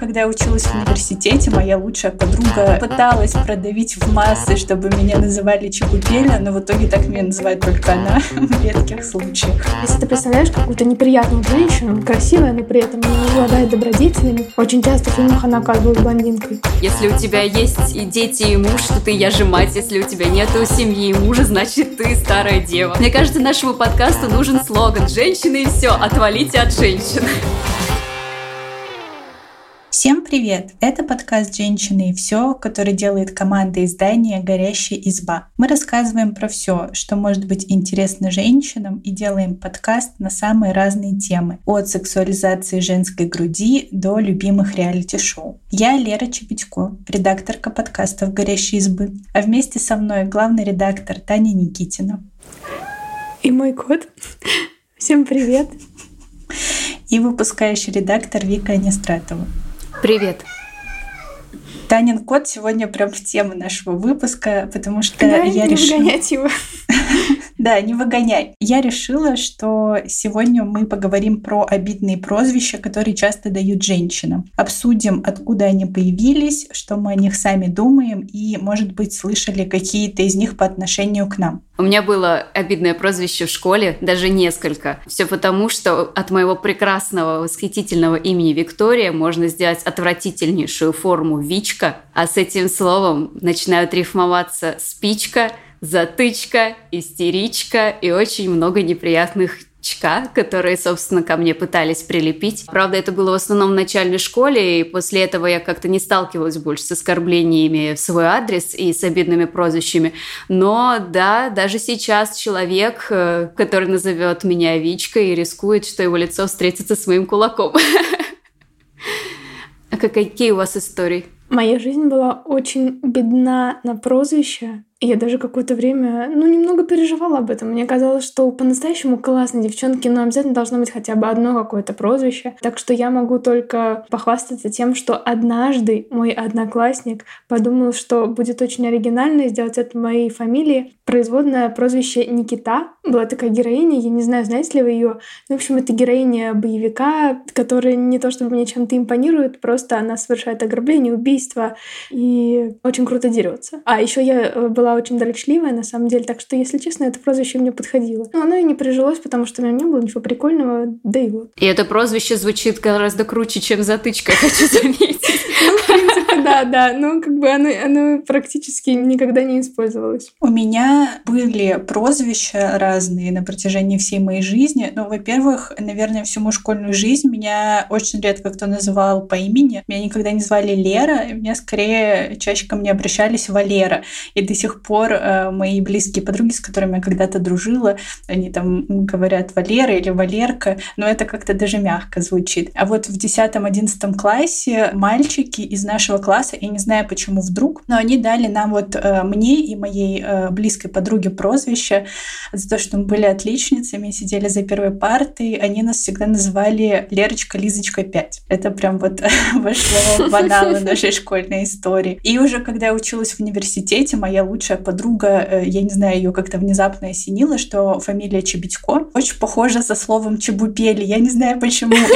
Когда я училась в университете, моя лучшая подруга пыталась продавить в массы, чтобы меня называли Чебупеля, но в итоге так меня называет только она в редких случаях. Если ты представляешь какую-то неприятную женщину, красивая, но при этом не обладает добродетелями, очень часто в фильмах она оказывалась блондинкой. Если у тебя есть и дети, и муж, то ты я же мать. Если у тебя нету семьи и мужа, значит ты старая дева. Мне кажется, нашему подкасту нужен слоган «Женщины и все, отвалите от женщин». Всем привет! Это подкаст «Женщины и все», который делает команда издания «Горящая изба». Мы рассказываем про все, что может быть интересно женщинам и делаем подкаст на самые разные темы. От сексуализации женской груди до любимых реалити-шоу. Я Лера Чепетько, редакторка подкастов «Горящей избы», а вместе со мной главный редактор Таня Никитина. И мой кот. Всем привет! И выпускающий редактор Вика Анистратова. Привет. Танин кот сегодня прям в тему нашего выпуска, потому что да, я решила... его. Да, не выгоняй. Я решила, что сегодня мы поговорим про обидные прозвища, которые часто дают женщинам. Обсудим, откуда они появились, что мы о них сами думаем и, может быть, слышали какие-то из них по отношению к нам. У меня было обидное прозвище в школе, даже несколько. Все потому, что от моего прекрасного, восхитительного имени Виктория можно сделать отвратительнейшую форму Вичка, а с этим словом начинают рифмоваться спичка, затычка, истеричка и очень много неприятных чка, которые, собственно, ко мне пытались прилепить. Правда, это было в основном в начальной школе, и после этого я как-то не сталкивалась больше с оскорблениями в свой адрес и с обидными прозвищами. Но да, даже сейчас человек, э, который назовет меня Вичкой, рискует, что его лицо встретится с моим кулаком. А какие у вас истории? Моя жизнь была очень бедна на прозвища, я даже какое-то время, ну, немного переживала об этом. Мне казалось, что по-настоящему классной девчонки, но обязательно должно быть хотя бы одно какое-то прозвище. Так что я могу только похвастаться тем, что однажды мой одноклассник подумал, что будет очень оригинально сделать это моей фамилии. Производное прозвище Никита. Была такая героиня, я не знаю, знаете ли вы ее. Ну, в общем, это героиня боевика, которая не то чтобы мне чем-то импонирует, просто она совершает ограбление, убийство и очень круто дерется. А еще я э, была очень дрочливая, на самом деле, так что, если честно, это прозвище мне подходило. Но оно и не прижилось, потому что у меня не было ничего прикольного, да и вот. И это прозвище звучит гораздо круче, чем затычка, хочу заметить. Ну, в принципе, да, да, но как бы оно, оно практически никогда не использовалось. У меня были прозвища разные на протяжении всей моей жизни. Ну, во-первых, наверное, всю мою школьную жизнь меня очень редко кто называл по имени. Меня никогда не звали Лера, меня скорее чаще ко мне обращались Валера. И до сих пор э, мои близкие подруги, с которыми я когда-то дружила, они там говорят Валера или Валерка, но это как-то даже мягко звучит. А вот в 10-11 классе мальчики из нашего класса, я не знаю почему вдруг, но они дали нам вот э, мне и моей э, близкой подруге прозвище за то, что мы были отличницами, сидели за первой партой, они нас всегда называли Лерочка, Лизочка 5. Это прям вот вошло в аналы нашей школьной истории. И уже когда я училась в университете, моя лучшая лучшая подруга, э, я не знаю, ее как-то внезапно осенило, что фамилия Чебедько очень похожа со словом Чебупели. Я не знаю почему.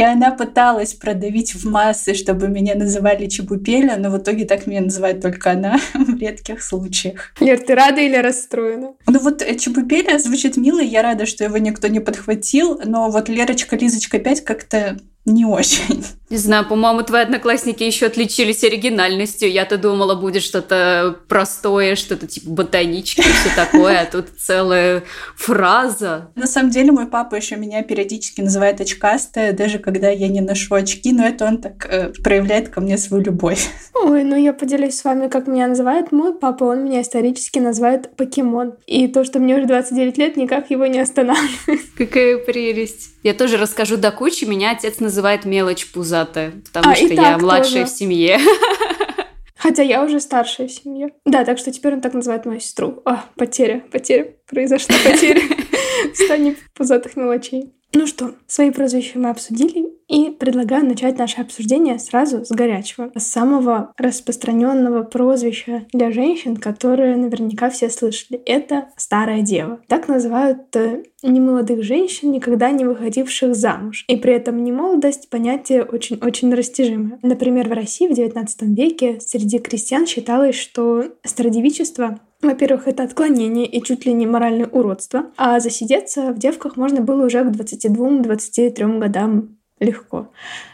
И она пыталась продавить в массы, чтобы меня называли Чебупеля, но в итоге так меня называет только она в редких случаях. Лер, ты рада или расстроена? Ну вот э, Чебупеля звучит мило, я рада, что его никто не подхватил, но вот Лерочка, Лизочка 5 как-то не очень. Не знаю, по-моему, твои одноклассники еще отличились оригинальностью. Я-то думала, будет что-то простое, что-то типа ботанички и все такое, а тут целая фраза. На самом деле, мой папа еще меня периодически называет очкастая, даже когда я не ношу очки, но это он так э, проявляет ко мне свою любовь. Ой, ну я поделюсь с вами, как меня называет мой папа. Он меня исторически называет покемон. И то, что мне уже 29 лет, никак его не останавливает. Какая прелесть. Я тоже расскажу до кучи. Меня отец называет мелочь пузатая, потому а, что я младшая тоже. в семье. Хотя я уже старшая в семье. Да, так что теперь он так называет мою сестру. А, потеря, потеря. Произошла потеря в стане пузатых мелочей. Ну что, свои прозвища мы обсудили, И предлагаю начать наше обсуждение сразу с горячего, с самого распространенного прозвища для женщин, которое наверняка все слышали. Это старая дева. Так называют э, немолодых женщин, никогда не выходивших замуж. И при этом немолодость — понятие очень-очень растяжимое. Например, в России в XIX веке среди крестьян считалось, что стародевичество во-первых, это отклонение и чуть ли не моральное уродство. А засидеться в девках можно было уже к 22-23 годам легко.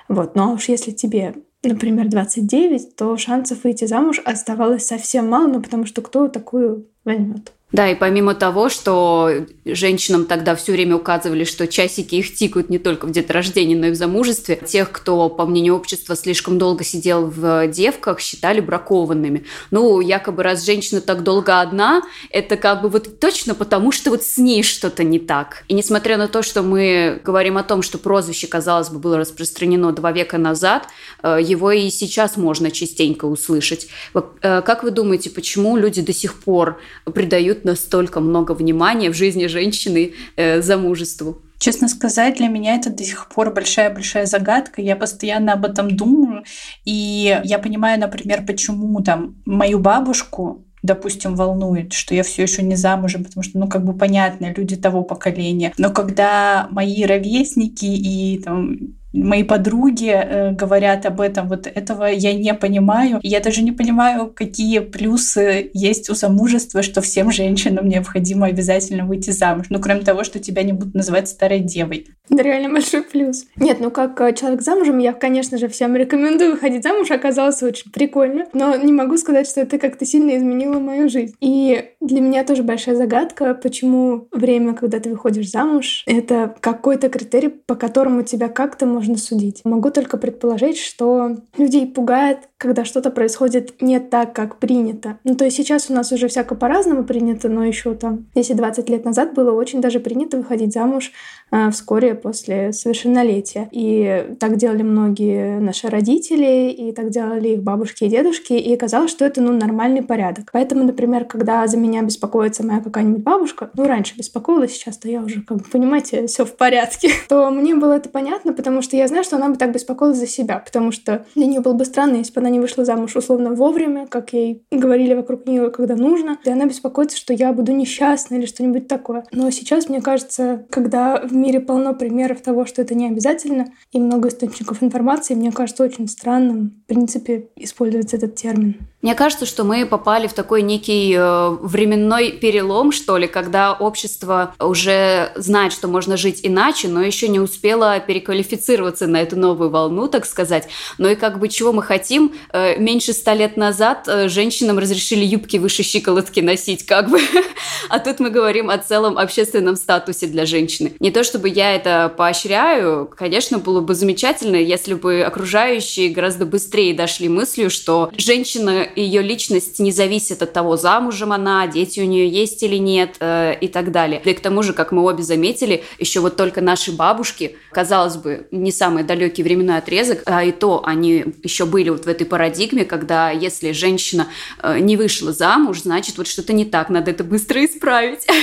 Вот. Но уж если тебе например, 29, то шансов выйти замуж оставалось совсем мало, ну потому что кто такую возьмет? Да, и помимо того, что женщинам тогда все время указывали, что часики их тикают не только в деторождении, но и в замужестве, тех, кто, по мнению общества, слишком долго сидел в девках, считали бракованными. Ну, якобы раз женщина так долго одна, это как бы вот точно потому, что вот с ней что-то не так. И несмотря на то, что мы говорим о том, что прозвище, казалось бы, было распространено два века назад, э, его и сейчас можно частенько услышать. Э, как вы думаете, почему люди до сих пор придают придают настолько много внимания в жизни женщины э, замужеству. Честно сказать, для меня это до сих пор большая-большая загадка. Я постоянно об этом думаю. И я понимаю, например, почему там мою бабушку допустим, волнует, что я все еще не замужем, потому что, ну, как бы понятно, люди того поколения. Но когда мои ровесники и там мои подруги э, говорят об этом, вот этого я не понимаю. Я даже не понимаю, какие плюсы есть у замужества, что всем женщинам необходимо обязательно выйти замуж. Ну, кроме того, что тебя не будут называть старой девой. Да, реально большой плюс. Нет, ну как э, человек замужем, я, конечно же, всем рекомендую выходить замуж. Оказалось очень прикольно. Но не могу сказать, что это как-то сильно изменило мою жизнь. И для меня тоже большая загадка, почему время, когда ты выходишь замуж, это какой-то критерий, по которому тебя как-то можно можно судить. Могу только предположить, что людей пугает, когда что-то происходит не так, как принято. Ну, то есть сейчас у нас уже всяко по-разному принято, но еще там 10-20 лет назад было очень даже принято выходить замуж э, вскоре после совершеннолетия. И так делали многие наши родители, и так делали их бабушки и дедушки, и казалось, что это, ну, нормальный порядок. Поэтому, например, когда за меня беспокоится моя какая-нибудь бабушка, ну, раньше беспокоилась, сейчас-то я уже, как бы, понимаете, все в порядке, то мне было это понятно, потому что я знаю, что она бы так беспокоилась за себя, потому что для нее было бы странно, если бы она не вышла замуж условно вовремя, как ей говорили вокруг нее, когда нужно, и она беспокоится, что я буду несчастна или что-нибудь такое. Но сейчас, мне кажется, когда в мире полно примеров того, что это не обязательно, и много источников информации, мне кажется очень странным, в принципе, использовать этот термин. Мне кажется, что мы попали в такой некий э, временной перелом, что ли, когда общество уже знает, что можно жить иначе, но еще не успело переквалифицироваться на эту новую волну, так сказать. Ну и как бы чего мы хотим? Э, меньше ста лет назад э, женщинам разрешили юбки выше щиколотки носить, как бы. А тут мы говорим о целом общественном статусе для женщины. Не то чтобы я это поощряю, конечно, было бы замечательно, если бы окружающие гораздо быстрее дошли мыслью, что женщина ее личность не зависит от того, замужем она, дети у нее есть или нет э, и так далее. Да и к тому же, как мы обе заметили, еще вот только наши бабушки, казалось бы, не самый далекий временной отрезок, а и то они еще были вот в этой парадигме, когда если женщина э, не вышла замуж, значит вот что-то не так, надо это быстро исправить.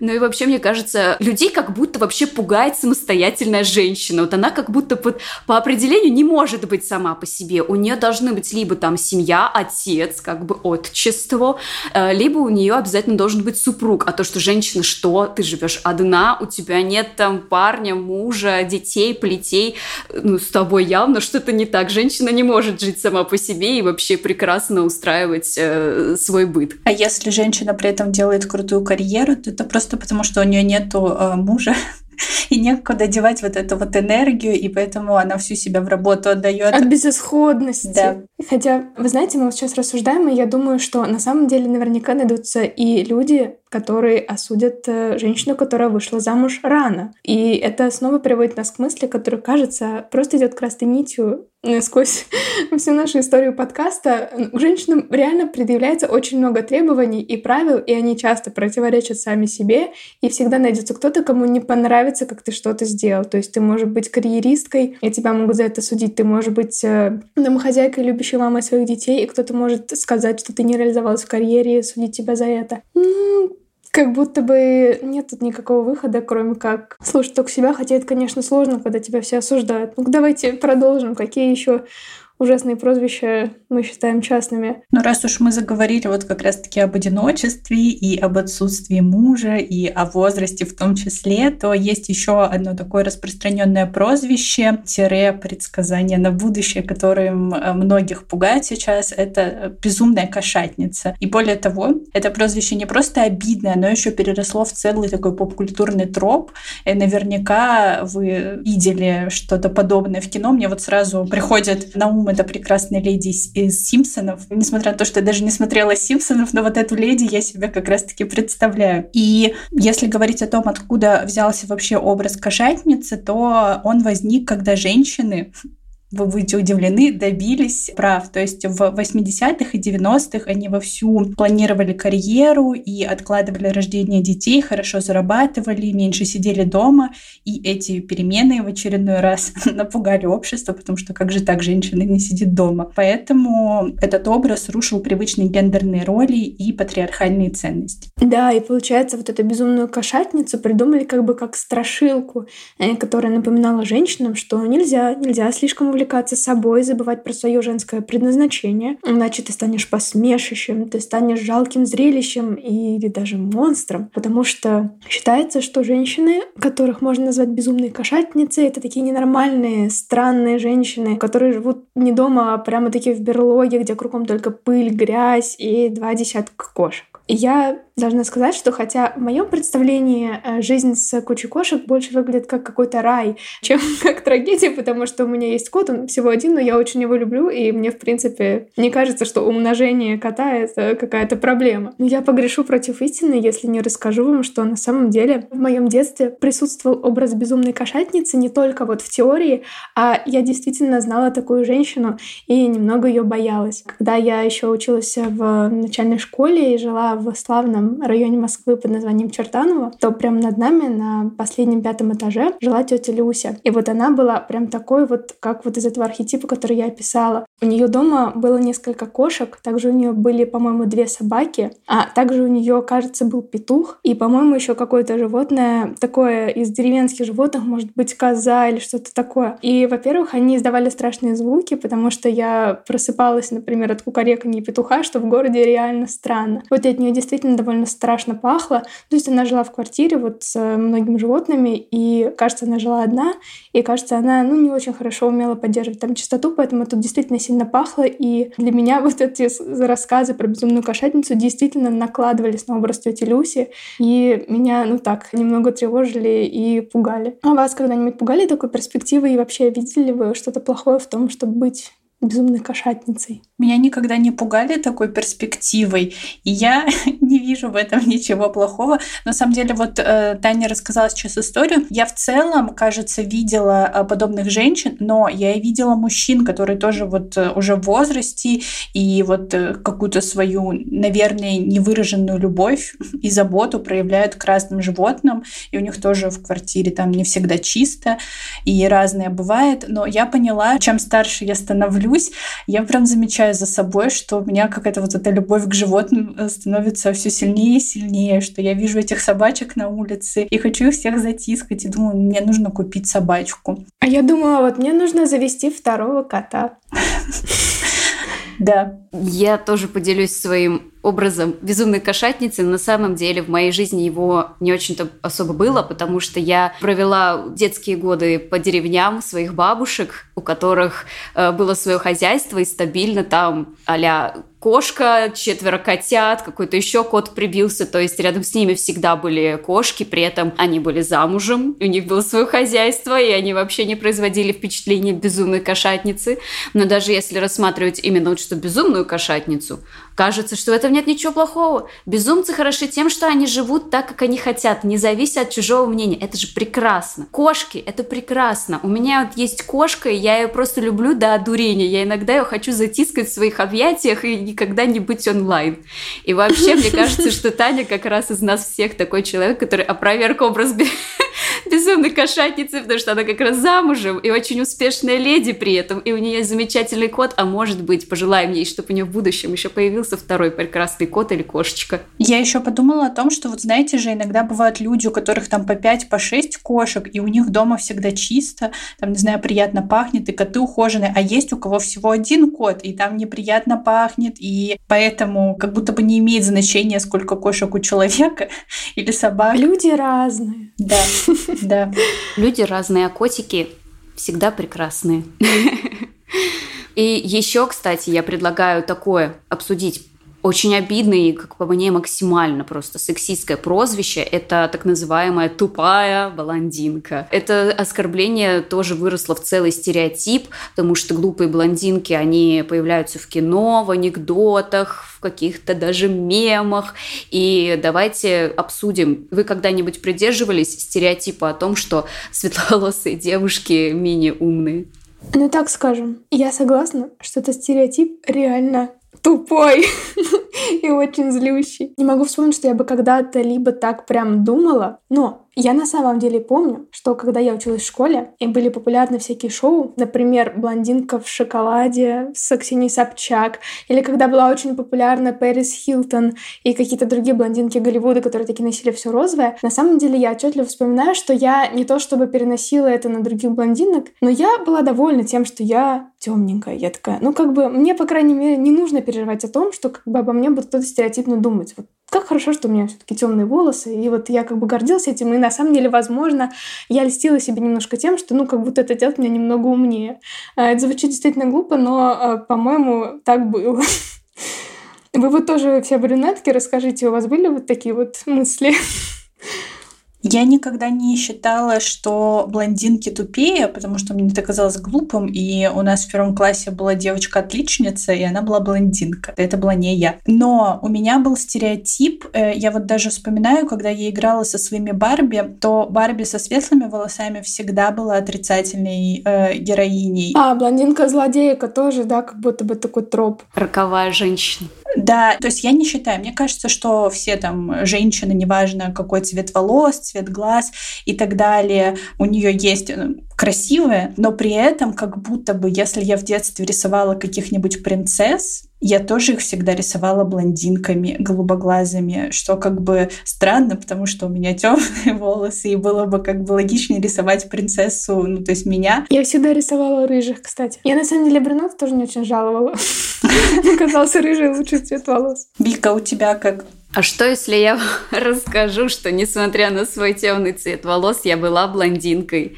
Ну и вообще, мне кажется, людей как будто вообще пугает самостоятельная женщина. Вот она как будто по, по определению не может быть сама по себе. У нее должны быть либо там семья, отец, как бы отчество, э, либо у нее обязательно должен быть супруг. А то, что женщина, что ты живешь одна, у тебя нет там парня, мужа, детей, плетей, ну, с тобой явно что-то не так. Женщина не может жить сама по себе и вообще прекрасно устраивать э, свой быт. А если женщина при этом делает крутую карьеру, то это просто потому, что у нее нету э, мужа, и некуда девать вот эту вот энергию, и поэтому она всю себя в работу отдает. От безысходности. Да. Хотя, вы знаете, мы вот сейчас рассуждаем, и я думаю, что на самом деле наверняка найдутся и люди, которые осудят э, женщину, которая вышла замуж рано. И это снова приводит нас к мысли, которая, кажется, просто идет красной нитью э, сквозь всю нашу историю подкаста. К женщинам реально предъявляется очень много требований и правил, и они часто противоречат сами себе, и всегда найдется кто-то, кому не понравится, как ты что-то сделал. То есть ты можешь быть карьеристкой, и тебя могут за это судить. Ты можешь быть э, домохозяйкой, любящей мамой своих детей, и кто-то может сказать, что ты не реализовалась в карьере, и судить тебя за это Как будто бы нет тут никакого выхода, кроме как слушать только себя, хотя это, конечно, сложно, когда тебя все осуждают. Ну, давайте продолжим. Какие еще ужасные прозвища мы считаем частными. Ну, раз уж мы заговорили вот как раз-таки об одиночестве и об отсутствии мужа, и о возрасте в том числе, то есть еще одно такое распространенное прозвище, тире предсказание на будущее, которым э, многих пугает сейчас, это безумная кошатница. И более того, это прозвище не просто обидное, но еще переросло в целый такой попкультурный троп. И наверняка вы видели что-то подобное в кино. Мне вот сразу приходит на ум это прекрасная леди из Симпсонов. Несмотря на то, что я даже не смотрела Симпсонов, но вот эту леди я себе как раз-таки представляю. И если говорить о том, откуда взялся вообще образ кошатницы, то он возник, когда женщины вы будете удивлены, добились прав. То есть в 80-х и 90-х они вовсю планировали карьеру и откладывали рождение детей, хорошо зарабатывали, меньше сидели дома. И эти перемены в очередной раз напугали общество, потому что как же так женщина не сидит дома. Поэтому этот образ рушил привычные гендерные роли и патриархальные ценности. Да, и получается, вот эту безумную кошатницу придумали как бы как страшилку, э, которая напоминала женщинам, что нельзя, нельзя слишком увлекаться собой, забывать про свое женское предназначение, иначе ты станешь посмешищем, ты станешь жалким зрелищем или даже монстром, потому что считается, что женщины, которых можно назвать безумной кошатницей, это такие ненормальные, странные женщины, которые живут не дома, а прямо-таки в берлоге, где кругом только пыль, грязь и два десятка кошек. Я должна сказать, что хотя в моем представлении э, жизнь с кучей кошек больше выглядит как какой-то рай, чем как трагедия, потому что у меня есть кот, он всего один, но я очень его люблю, и мне, в принципе, не кажется, что умножение кота — это какая-то проблема. Но я погрешу против истины, если не расскажу вам, что на самом деле в моем детстве присутствовал образ безумной кошатницы не только вот в теории, а я действительно знала такую женщину и немного ее боялась. Когда я еще училась в начальной школе и жила в славном районе Москвы под названием Чертаново, то прямо над нами на последнем пятом этаже жила тетя Люся. И вот она была прям такой вот, как вот из этого архетипа, который я описала. У нее дома было несколько кошек, также у нее были, по-моему, две собаки, а также у нее, кажется, был петух, и, по-моему, еще какое-то животное, такое из деревенских животных, может быть, коза или что-то такое. И, во-первых, они издавали страшные звуки, потому что я просыпалась, например, от кукарекания петуха, что в городе реально странно. Вот от нее действительно довольно страшно пахло. То есть она жила в квартире вот с многими животными, и, кажется, она жила одна, и, кажется, она, ну, не очень хорошо умела поддерживать там чистоту, поэтому тут действительно сильно пахло, и для меня вот эти рассказы про безумную кошатницу действительно накладывались на образ тети Люси, и меня, ну так, немного тревожили и пугали. А вас когда-нибудь пугали такой перспективой, и вообще видели ли вы что-то плохое в том, чтобы быть безумной кошатницей. Меня никогда не пугали такой перспективой, и я не вижу в этом ничего плохого. На самом деле, вот э, Таня рассказала сейчас историю. Я в целом, кажется, видела э, подобных женщин, но я и видела мужчин, которые тоже вот э, уже в возрасте и вот э, какую-то свою, наверное, невыраженную любовь и заботу проявляют к разным животным, и у них тоже в квартире там не всегда чисто, и разное бывает. Но я поняла, чем старше я становлюсь, становлюсь, я прям замечаю за собой, что у меня какая-то вот эта любовь к животным э, становится все сильнее и сильнее, что я вижу этих собачек на улице и хочу их всех затискать, и думаю, мне нужно купить собачку. А я думала, вот мне нужно завести второго кота. Да. Я тоже поделюсь своим образом безумной кошатницы. На самом деле в моей жизни его не очень-то особо было, потому что я провела детские годы по деревням своих бабушек, у которых э, было свое хозяйство и стабильно там а кошка, четверо котят, какой-то еще кот прибился, то есть рядом с ними всегда были кошки, при этом они были замужем, у них было свое хозяйство, и они вообще не производили впечатление безумной кошатницы. Но даже если рассматривать именно вот что безумную кошатницу, кажется, что в этом нет ничего плохого. Безумцы хороши тем, что они живут так, как они хотят, не завися от чужого мнения. Это же прекрасно. Кошки — это прекрасно. У меня вот есть кошка, и я ее просто люблю до одурения. Я иногда ее хочу затискать в своих объятиях и никогда не быть онлайн. И вообще, мне кажется, что Таня как раз из нас всех такой человек, который опроверг образ безумной кошатницей, потому что она как раз замужем и очень успешная леди при этом, и у нее есть замечательный кот, а может быть, пожелаем ей, чтобы у нее в будущем еще появился второй прекрасный кот или кошечка. Я еще подумала о том, что вот знаете же, иногда бывают люди, у которых там по 5, по 6 кошек, и у них дома всегда чисто, там, не знаю, приятно пахнет, и коты ухоженные, а есть у кого всего один кот, и там неприятно пахнет, и поэтому как будто бы не имеет значения, сколько кошек у человека или собак. Люди разные. Да, да. Люди разные, а котики всегда прекрасные. И еще, кстати, я предлагаю такое обсудить очень обидное и, как по мне, максимально просто сексистское прозвище – это так называемая тупая блондинка. Это оскорбление тоже выросло в целый стереотип, потому что глупые блондинки, они появляются в кино, в анекдотах, в каких-то даже мемах. И давайте обсудим, вы когда-нибудь придерживались стереотипа о том, что светловолосые девушки менее умные? Ну так скажем, я согласна, что это стереотип реально тупой и очень злющий. Не могу вспомнить, что я бы когда-то либо так прям думала, но я на самом деле помню, что когда я училась в школе, и были популярны всякие шоу, например, «Блондинка в шоколаде» с Ксенией Собчак, или когда была очень популярна Пэрис Хилтон и какие-то другие блондинки Голливуда, которые такие носили все розовое, на самом деле я отчетливо вспоминаю, что я не то чтобы переносила это на других блондинок, но я была довольна тем, что я темненькая. Я такая, ну как бы мне, по крайней мере, не нужно переживать о том, что как бы обо мне будут кто-то стереотипно думать. Вот как хорошо, что у меня все-таки темные волосы. И вот я как бы гордилась этим. И на самом деле, возможно, я льстила себе немножко тем, что, ну, как будто это делает меня немного умнее. А, это звучит действительно глупо, но, а, по-моему, так было. Вы вот тоже все брюнетки, расскажите, у вас были вот такие вот мысли? Я никогда не считала, что блондинки тупее, потому что мне это казалось глупым, и у нас в первом классе была девочка-отличница, и она была блондинка. Это была не я. Но у меня был стереотип, э, я вот даже вспоминаю, когда я играла со своими Барби, то Барби со светлыми волосами всегда была отрицательной э, героиней. А, блондинка-злодейка тоже, да, как будто бы такой троп. Роковая женщина. Да, то есть я не считаю. Мне кажется, что все там женщины, неважно какой цвет волос, цвет глаз и так далее, у нее есть э, красивые, но при этом как будто бы, если я в детстве рисовала каких-нибудь принцесс, я тоже их всегда рисовала блондинками, голубоглазыми, что как бы странно, потому что у меня темные волосы, и было бы как бы логичнее рисовать принцессу, ну, то есть меня. Я всегда рисовала рыжих, кстати. Я на самом деле брюнет тоже не очень жаловала. Мне казался рыжий лучший цвет волос. Вика, у тебя как? А что, если я расскажу, что, несмотря на свой темный цвет волос, я была блондинкой?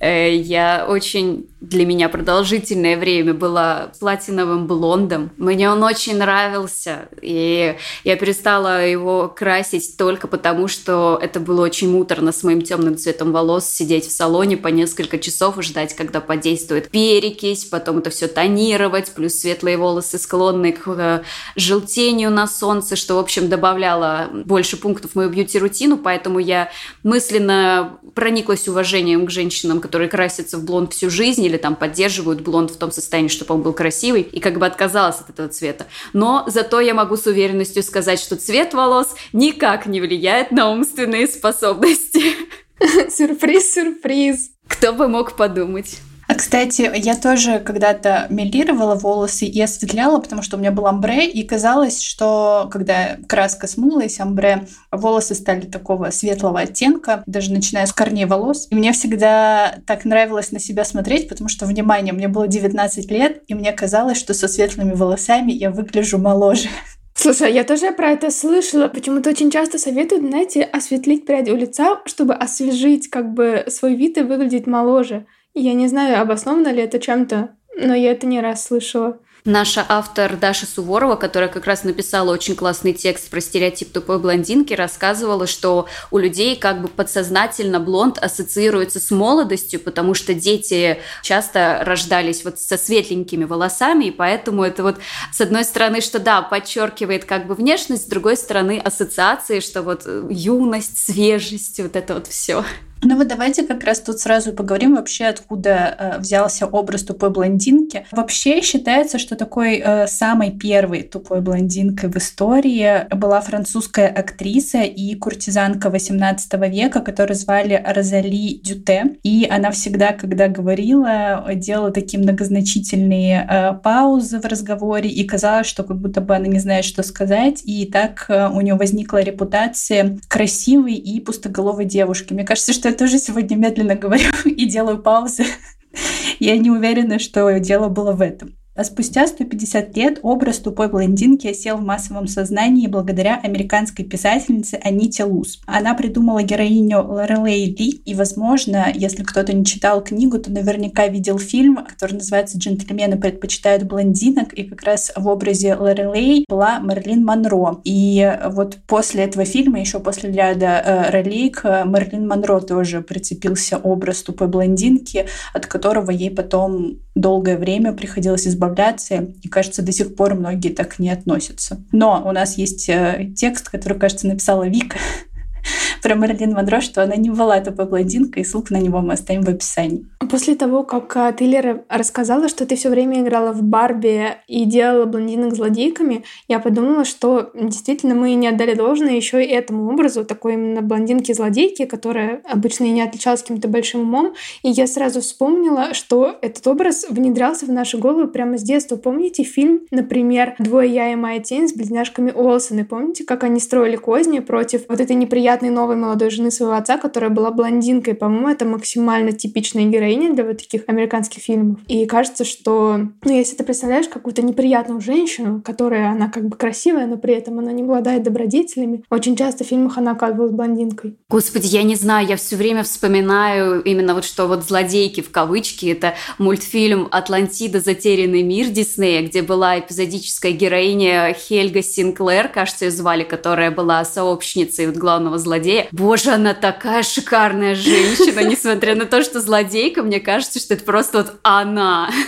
Э, я очень для меня продолжительное время была платиновым блондом. Мне он очень нравился, и я перестала его красить только потому, что это было очень муторно с моим темным цветом волос сидеть в салоне по несколько часов и ждать, когда подействует перекись, потом это все тонировать, плюс светлые волосы склонны к э, желтению на солнце, что, в общем, добавляла больше пунктов в мою бьюти-рутину, поэтому я мысленно прониклась уважением к женщинам, которые красятся в блонд всю жизнь или там поддерживают блонд в том состоянии, чтобы он был красивый, и как бы отказалась от этого цвета. Но зато я могу с уверенностью сказать, что цвет волос никак не влияет на умственные способности. Сюрприз, сюрприз. Кто бы мог подумать. Кстати, я тоже когда-то мелировала волосы и осветляла, потому что у меня был амбре, и казалось, что когда краска смылась, амбре, волосы стали такого светлого оттенка, даже начиная с корней волос. И мне всегда так нравилось на себя смотреть, потому что, внимание, мне было 19 лет, и мне казалось, что со светлыми волосами я выгляжу моложе. Слушай, я тоже про это слышала. Почему-то очень часто советуют, знаете, осветлить прядь у лица, чтобы освежить как бы свой вид и выглядеть моложе. Я не знаю, обосновано ли это чем-то, но я это не раз слышала. Наша автор Даша Суворова, которая как раз написала очень классный текст про стереотип тупой блондинки, рассказывала, что у людей как бы подсознательно блонд ассоциируется с молодостью, потому что дети часто рождались вот со светленькими волосами, и поэтому это вот с одной стороны, что да, подчеркивает как бы внешность, с другой стороны ассоциации, что вот юность, свежесть, вот это вот все. Ну вот давайте как раз тут сразу поговорим вообще, откуда э, взялся образ тупой блондинки. Вообще считается, что такой э, самой первой тупой блондинкой в истории была французская актриса и куртизанка 18 века, которую звали Розали Дюте. И она всегда, когда говорила, делала такие многозначительные э, паузы в разговоре, и казалось, что как будто бы она не знает, что сказать. И так э, у нее возникла репутация красивой и пустоголовой девушки. Мне кажется, что тоже сегодня медленно говорю и делаю паузы. Я не уверена, что дело было в этом. А спустя 150 лет образ тупой блондинки осел в массовом сознании благодаря американской писательнице Аните Луз. Она придумала героиню Лорелей Ли, и, возможно, если кто-то не читал книгу, то наверняка видел фильм, который называется «Джентльмены предпочитают блондинок», и как раз в образе Лорелей была Мерлин Монро. И вот после этого фильма, еще после ряда э, ролей, к Мерлин Монро тоже прицепился образ тупой блондинки, от которого ей потом долгое время приходилось избавляться, и, кажется, до сих пор многие так не относятся. Но у нас есть э, текст, который, кажется, написала Вика, про Мэрилин Монро, что она не была тупой блондинкой, и ссылку на него мы оставим в описании. После того, как а, ты, рассказала, что ты все время играла в Барби и делала блондинок злодейками, я подумала, что действительно мы не отдали должное еще и этому образу, такой именно блондинки-злодейки, которая обычно и не отличалась каким-то большим умом. И я сразу вспомнила, что этот образ внедрялся в наши головы прямо с детства. Помните фильм, например, «Двое я и моя тень» с близняшками Олсены? Помните, как они строили козни против вот этой неприятной новой молодой жены своего отца, которая была блондинкой? По-моему, это максимально типичная героиня для вот таких американских фильмов. И кажется, что, ну, если ты представляешь какую-то неприятную женщину, которая, она как бы красивая, но при этом она не обладает добродетелями, очень часто в фильмах она оказывалась блондинкой. Господи, я не знаю, я все время вспоминаю именно вот что вот «Злодейки» в кавычки, это мультфильм «Атлантида. Затерянный мир» Диснея, где была эпизодическая героиня Хельга Синклер, кажется, ее звали, которая была сообщницей вот главного злодея. Боже, она такая шикарная женщина, несмотря на то, что злодейка, мне кажется, что это просто вот она.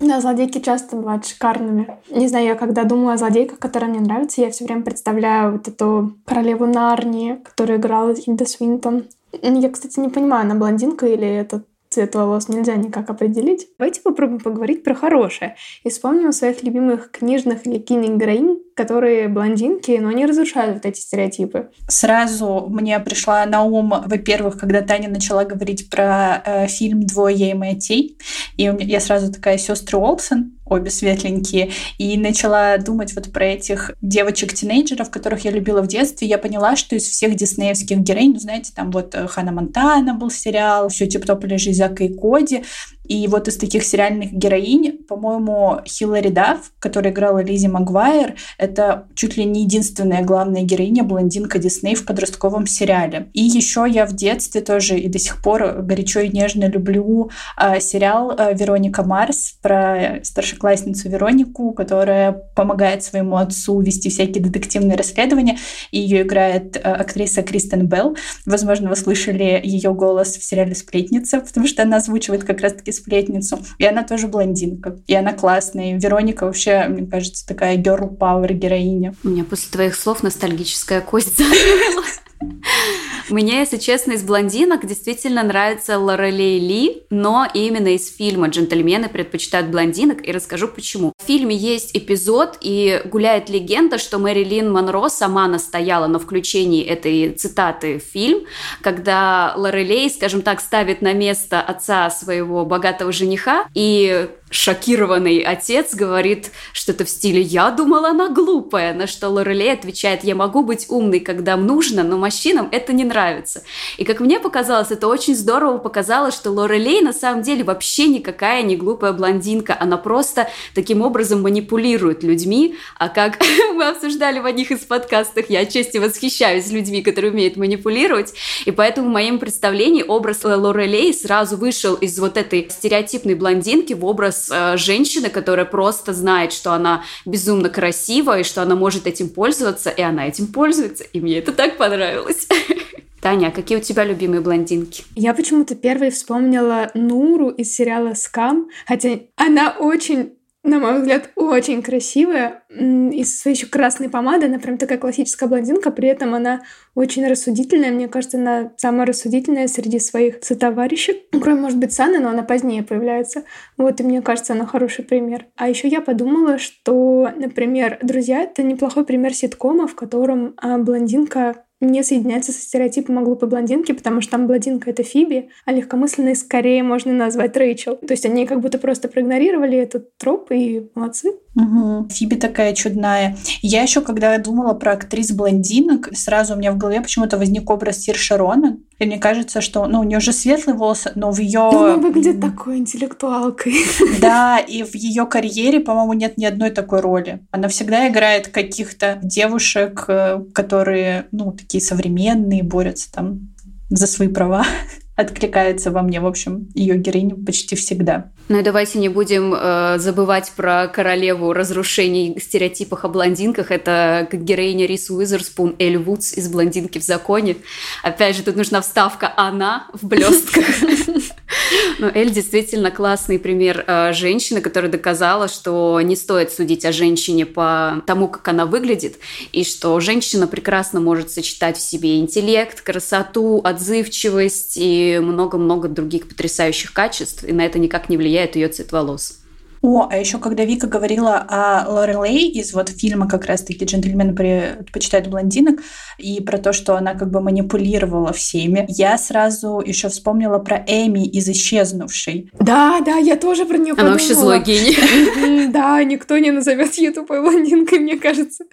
Да, злодейки часто бывают шикарными. Не знаю, я когда думаю о злодейках, которые мне нравятся, я все время представляю вот эту королеву Нарнии, которую играла Хильда Свинтон. Я, кстати, не понимаю, она блондинка или это цвет волос нельзя никак определить. Давайте попробуем поговорить про хорошее. И вспомним своих любимых книжных или киногероинь, которые блондинки, но они разрушают вот эти стереотипы. Сразу мне пришла на ум, во-первых, когда Таня начала говорить про э, фильм «Двое и моя тень», и я сразу такая сестры Олсен, обе светленькие, и начала думать вот про этих девочек-тинейджеров, которых я любила в детстве. Я поняла, что из всех диснеевских героинь, ну, знаете, там вот э, Хана Монтана был сериал, все тип-топ лежит Зака и Коди, и вот из таких сериальных героинь, по-моему, Хиллари Дафф, которая играла Лизи Магуайр, это чуть ли не единственная главная героиня блондинка Дисней в подростковом сериале. И еще я в детстве тоже и до сих пор горячо и нежно люблю э, сериал э, Вероника Марс про старшеклассницу Веронику, которая помогает своему отцу вести всякие детективные расследования. И ее играет э, актриса Кристен Белл. Возможно, вы слышали ее голос в сериале «Сплетница», потому что она озвучивает как раз-таки сплетницу. И она тоже блондинка. И она классная. И Вероника вообще, мне кажется, такая girl power героиня. У меня после твоих слов ностальгическая кость замерла. Мне, если честно, из блондинок действительно нравится Лорелей Ли, но именно из фильма «Джентльмены предпочитают блондинок», и расскажу почему. В фильме есть эпизод, и гуляет легенда, что Мэрилин Монро сама настояла на включении этой цитаты в фильм, когда Лорелей, скажем так, ставит на место отца своего богатого жениха, и шокированный отец говорит что-то в стиле «Я думала, она глупая», на что Лорелей отвечает «Я могу быть умной, когда нужно, но мужчинам это не нравится». И как мне показалось, это очень здорово показало, что Лорелей на самом деле вообще никакая не глупая блондинка, она просто таким образом манипулирует людьми, а как мы обсуждали в одних из подкастов, я отчасти восхищаюсь людьми, которые умеют манипулировать, и поэтому в моем представлении образ Лорелей сразу вышел из вот этой стереотипной блондинки в образ образ э, женщины, которая просто знает, что она безумно красива и что она может этим пользоваться, и она этим пользуется. И мне это так понравилось. Таня, а какие у тебя любимые блондинки? Я почему-то первой вспомнила Нуру из сериала «Скам», хотя она очень на мой взгляд, очень красивая. И со своей еще красной помадой. Она прям такая классическая блондинка, при этом она очень рассудительная. Мне кажется, она самая рассудительная среди своих сотоварищей. Кроме, может быть, Саны, но она позднее появляется. Вот, и мне кажется, она хороший пример. А еще я подумала, что, например, «Друзья» — это неплохой пример ситкома, в котором а, блондинка не соединяется со стереотипом о глупой блондинке, потому что там блондинка — это Фиби, а легкомысленной скорее можно назвать Рэйчел. То есть они как будто просто проигнорировали этот троп и молодцы. Угу. Фиби такая чудная. Я еще, когда думала про актрис блондинок, сразу у меня в голове почему-то возник образ Сир Шарона. И мне кажется, что ну, у нее же светлые волосы, но в ее... Она выглядит такой интеллектуалкой. Да, и в ее карьере, по-моему, нет ни одной такой роли. Она всегда играет каких-то девушек, э, которые, ну, такие современные, борются там за свои права откликается во мне, в общем, ее героиня почти всегда. Ну и давайте не будем э, забывать про королеву разрушений стереотипах о блондинках. Это героиня Рис Уизерспун Эль Вудс из «Блондинки в законе». Опять же, тут нужна вставка «она» в блестках. Но Эль действительно классный пример э, женщины, которая доказала, что не стоит судить о женщине по тому, как она выглядит, и что женщина прекрасно может сочетать в себе интеллект, красоту, отзывчивость и много-много других потрясающих качеств, и на это никак не влияет ее цвет волос. О, а еще когда Вика говорила о Лорелей из вот фильма как раз-таки «Джентльмены предпочитают блондинок» и про то, что она как бы манипулировала всеми, я сразу еще вспомнила про Эми из «Исчезнувшей». Да, да, я тоже про нее подумала. Она вообще злой гений. Да, никто не назовет ее тупой блондинкой, мне кажется.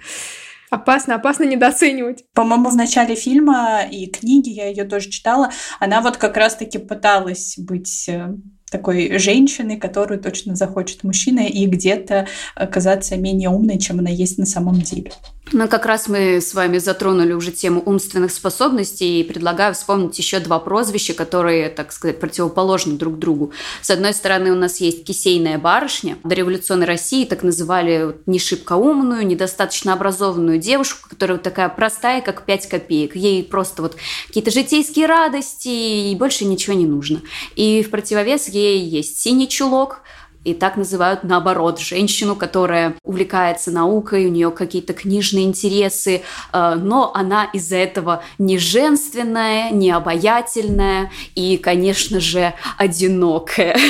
Опасно, опасно недооценивать. По-моему, в начале фильма и книги, я ее тоже читала, она вот как раз-таки пыталась быть э, такой женщины, которую точно захочет мужчина, и где-то оказаться менее умной, чем она есть на самом деле. Ну, как раз мы с вами затронули уже тему умственных способностей, и предлагаю вспомнить еще два прозвища, которые, так сказать, противоположны друг другу. С одной стороны, у нас есть кисейная барышня. До революционной России так называли не шибко умную, недостаточно образованную девушку, которая такая простая, как 5 копеек. Ей просто вот какие-то житейские радости, и больше ничего не нужно. И в противовес ей есть синий чулок, и так называют наоборот женщину, которая увлекается наукой, у нее какие-то книжные интересы, э, но она из-за этого не женственная, не обаятельная и, конечно же, одинокая.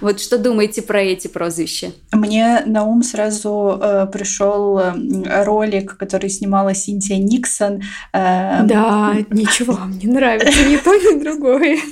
Вот что думаете про эти прозвища? Мне на ум сразу э, пришел э, ролик, который снимала Синтия Никсон. Э, да, ничего, мне нравится ни то, ни другое.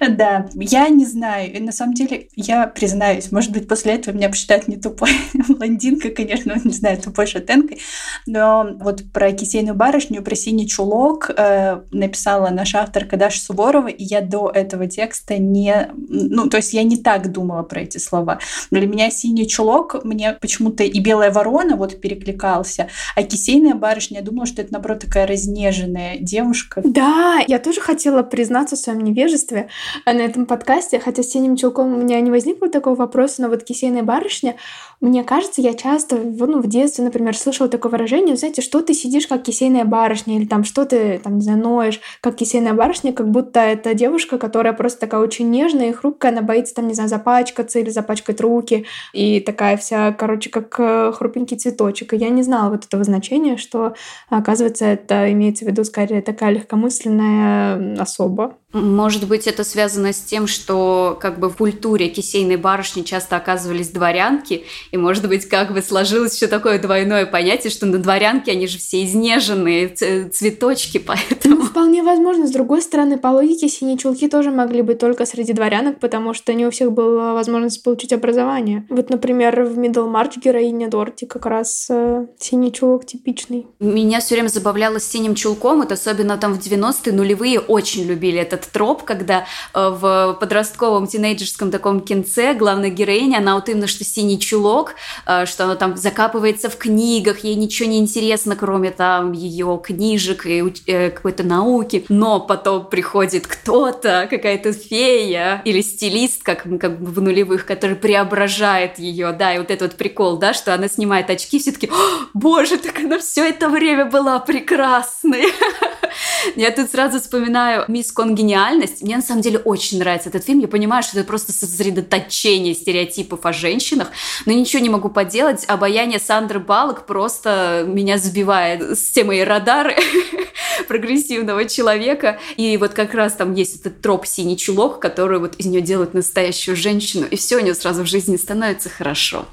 Да, я не знаю. И на самом деле, я признаюсь, может быть, после этого меня посчитают не тупой блондинкой, конечно, не знаю, тупой шатенкой. Но вот про кисейную барышню, про синий чулок э, написала наша авторка Даша Суворова, и я до этого текста не... Ну, то есть я не так думала про эти слова. Для меня синий чулок, мне почему-то и белая ворона вот перекликался, а кисейная барышня, я думала, что это, наоборот, такая разнеженная девушка. Да, я тоже хотела признаться в своем невежестве на этом подкасте, хотя с синим чулком у меня не возникло такого вопроса, но вот кисейная барышня, мне кажется, я часто ну, в детстве, например, слышала такое выражение, знаете, что ты сидишь как кисейная барышня, или там что ты, там, не знаю, ноешь, как кисейная барышня, как будто это девушка, которая просто такая очень нежная и хрупкая, она боится там, не знаю, запачкаться или запачкать руки, и такая вся, короче, как э, хрупенький цветочек. И я не знала вот этого значения, что, оказывается, это имеется в виду скорее такая легкомысленная особа. Может быть, это связано с тем, что как бы в культуре кисейной барышни часто оказывались дворянки, и, может быть, как бы сложилось еще такое двойное понятие, что на дворянке они же все изнеженные цветочки, поэтому... Ну, вполне возможно. С другой стороны, по логике, синие чулки тоже могли быть только среди дворянок, потому что не у всех была возможность получить образование. Вот, например, в Миддлмарч героиня Дорти как раз э, синий чулок типичный. Меня все время забавляло с синим чулком, это особенно там в 90-е нулевые очень любили этот этот троп, когда э, в подростковом тинейджерском таком кинце главная героиня, она вот именно что синий чулок, э, что она там закапывается в книгах, ей ничего не интересно, кроме там ее книжек и э, какой-то науки, но потом приходит кто-то, какая-то фея или стилист, как, как в нулевых, который преображает ее, да, и вот этот вот прикол, да, что она снимает очки, все таки боже, так она все это время была прекрасной. Я тут сразу вспоминаю мисс Конгениальность. Мне на самом деле очень нравится этот фильм. Я понимаю, что это просто сосредоточение стереотипов о женщинах, но ничего не могу поделать. Обаяние Сандры Балок просто меня сбивает с темой радары прогрессивного человека. И вот как раз там есть этот троп синий чулок, который вот из нее делает настоящую женщину, и все у нее сразу в жизни становится хорошо.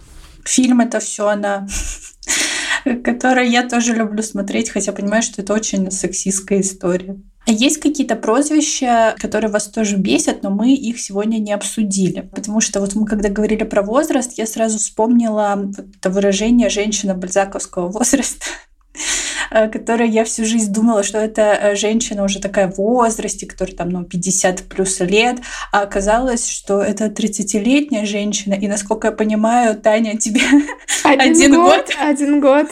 Фильм это все она которое я тоже люблю смотреть, хотя понимаю, что это очень сексистская история. А есть какие-то прозвища, которые вас тоже бесят, но мы их сегодня не обсудили. Потому что вот мы когда говорили про возраст, я сразу вспомнила это выражение «женщина бальзаковского возраста», которая я всю жизнь думала, что это э, женщина уже такая в возрасте, которая там, ну, 50 плюс лет, а оказалось, что это 30-летняя женщина, и, насколько я понимаю, Таня, тебе один, один год, год? Один год.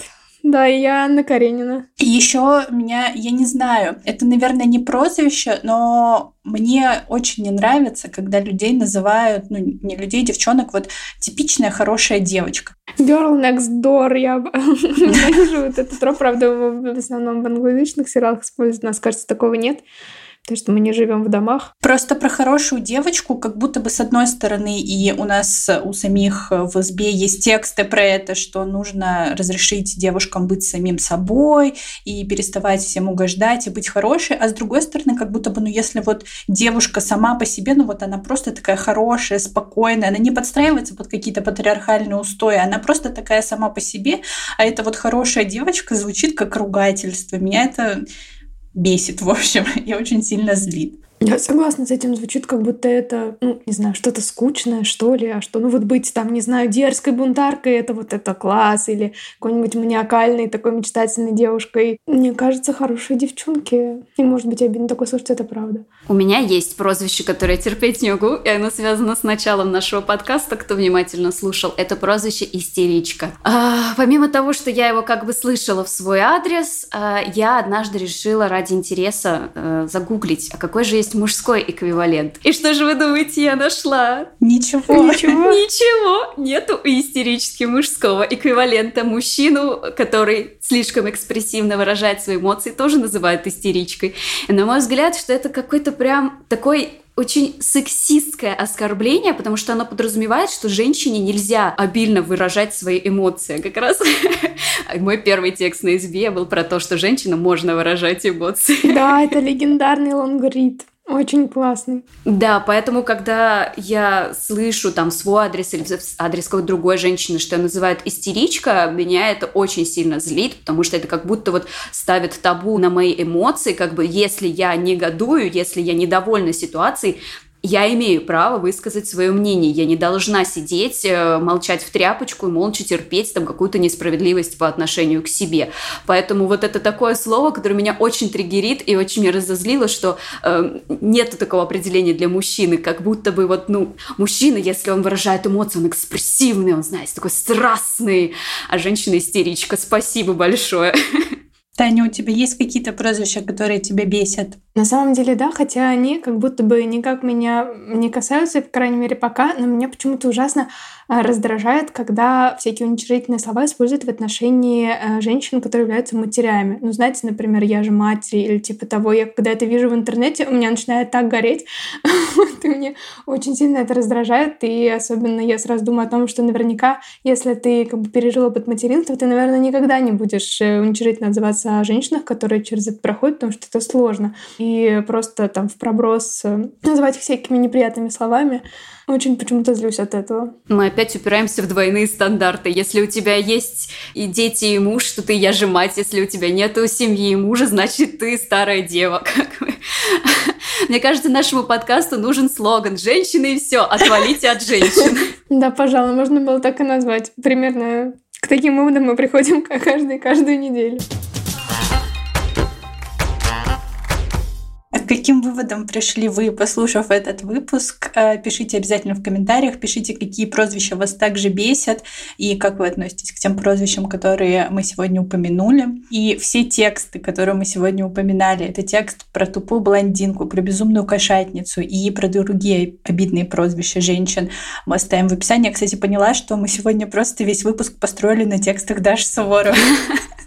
Да, и я Анна Каренина. И еще меня, я не знаю, это, наверное, не прозвище, но мне очень не нравится, когда людей называют, ну, не людей, девчонок, вот типичная хорошая девочка. Girl next door, я вижу вот этот троп, правда, в основном в англоязычных сериалах используют, у нас, кажется, такого нет. То, что мы не живем в домах. Просто про хорошую девочку, как будто бы с одной стороны, и у нас у самих в СБ есть тексты про это, что нужно разрешить девушкам быть самим собой и переставать всем угождать и быть хорошей, а с другой стороны, как будто бы, ну, если вот девушка сама по себе, ну, вот она просто такая хорошая, спокойная, она не подстраивается под какие-то патриархальные устои, она просто такая сама по себе, а эта вот хорошая девочка звучит как ругательство. Меня это бесит, в общем, и очень сильно злит. Я согласна с этим. Звучит, как будто это, ну, не знаю, что-то скучное, что ли. А что, ну, вот быть там, не знаю, дерзкой бунтаркой, это вот это класс. Или какой-нибудь маниакальной, такой мечтательной девушкой. Мне кажется, хорошие девчонки. И, может быть, обидно такое слушать, это правда. У меня есть прозвище, которое терпеть не могу, и оно связано с началом нашего подкаста, кто внимательно слушал. Это прозвище «Истеричка». А, помимо того, что я его как бы слышала в свой адрес, а, я однажды решила ради интереса а, загуглить, а какой же есть мужской эквивалент. И что же вы думаете, я нашла? Ничего. Ничего. Ничего. Нету истерически мужского эквивалента. Мужчину, который слишком экспрессивно выражает свои эмоции, тоже называют истеричкой. И на мой взгляд, что это какой-то прям такой очень сексистское оскорбление, потому что оно подразумевает, что женщине нельзя обильно выражать свои эмоции. Как раз мой первый текст на избе был про то, что женщинам можно выражать эмоции. Да, это легендарный лонгрид. Очень классный. Да, поэтому, когда я слышу там свой адрес или адрес какой-то другой женщины, что называют истеричка, меня это очень сильно злит, потому что это как будто вот ставит табу на мои эмоции, как бы если я негодую, если я недовольна ситуацией, я имею право высказать свое мнение. Я не должна сидеть, э, молчать в тряпочку и молча терпеть там какую-то несправедливость по отношению к себе. Поэтому вот это такое слово, которое меня очень триггерит и очень меня разозлило, что э, нет такого определения для мужчины, как будто бы вот, ну, мужчина, если он выражает эмоции, он экспрессивный, он, знаете, такой страстный, а женщина истеричка. Спасибо большое. Таня, у тебя есть какие-то прозвища, которые тебя бесят? На самом деле, да, хотя они как будто бы никак меня не касаются, по крайней мере, пока, но меня почему-то ужасно а, раздражает, когда всякие уничижительные слова используют в отношении э, женщин, которые являются матерями. Ну, знаете, например, я же мать или типа того. Я когда это вижу в интернете, у меня начинает так гореть. и мне очень сильно это раздражает. И особенно я сразу думаю о том, что наверняка, если ты как бы пережила под материнство, ты, наверное, никогда не будешь э, уничижительно отзываться о женщинах, которые через это проходят, потому что это сложно. И просто там в проброс э, называть их всякими неприятными словами очень почему-то злюсь от этого. Мы опять упираемся в двойные стандарты. Если у тебя есть и дети, и муж, то ты я же мать. Если у тебя нету семьи и мужа, значит, ты старая дева. Мне кажется, нашему подкасту нужен слоган «Женщины и все, отвалите от женщин». Да, пожалуй, можно было так и назвать. Примерно к таким выводам мы приходим каждый, каждую неделю. К каким выводам пришли вы, послушав этот выпуск? Э, пишите обязательно в комментариях, пишите, какие прозвища вас также бесят и как вы относитесь к тем прозвищам, которые мы сегодня упомянули. И все тексты, которые мы сегодня упоминали, это текст про тупую блондинку, про безумную кошатницу и про другие обидные прозвища женщин мы оставим в описании. Я, кстати, поняла, что мы сегодня просто весь выпуск построили на текстах Даши Суворовой.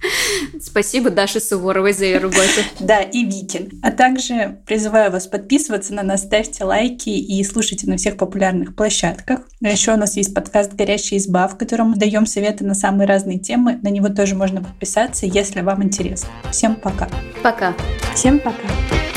Спасибо Даше Суворовой за ее работу. Да, и Викин. А также Призываю вас подписываться на нас, ставьте лайки и слушайте на всех популярных площадках. А еще у нас есть подкаст «Горящая изба», в котором мы даем советы на самые разные темы. На него тоже можно подписаться, если вам интересно. Всем пока. Пока. Всем пока.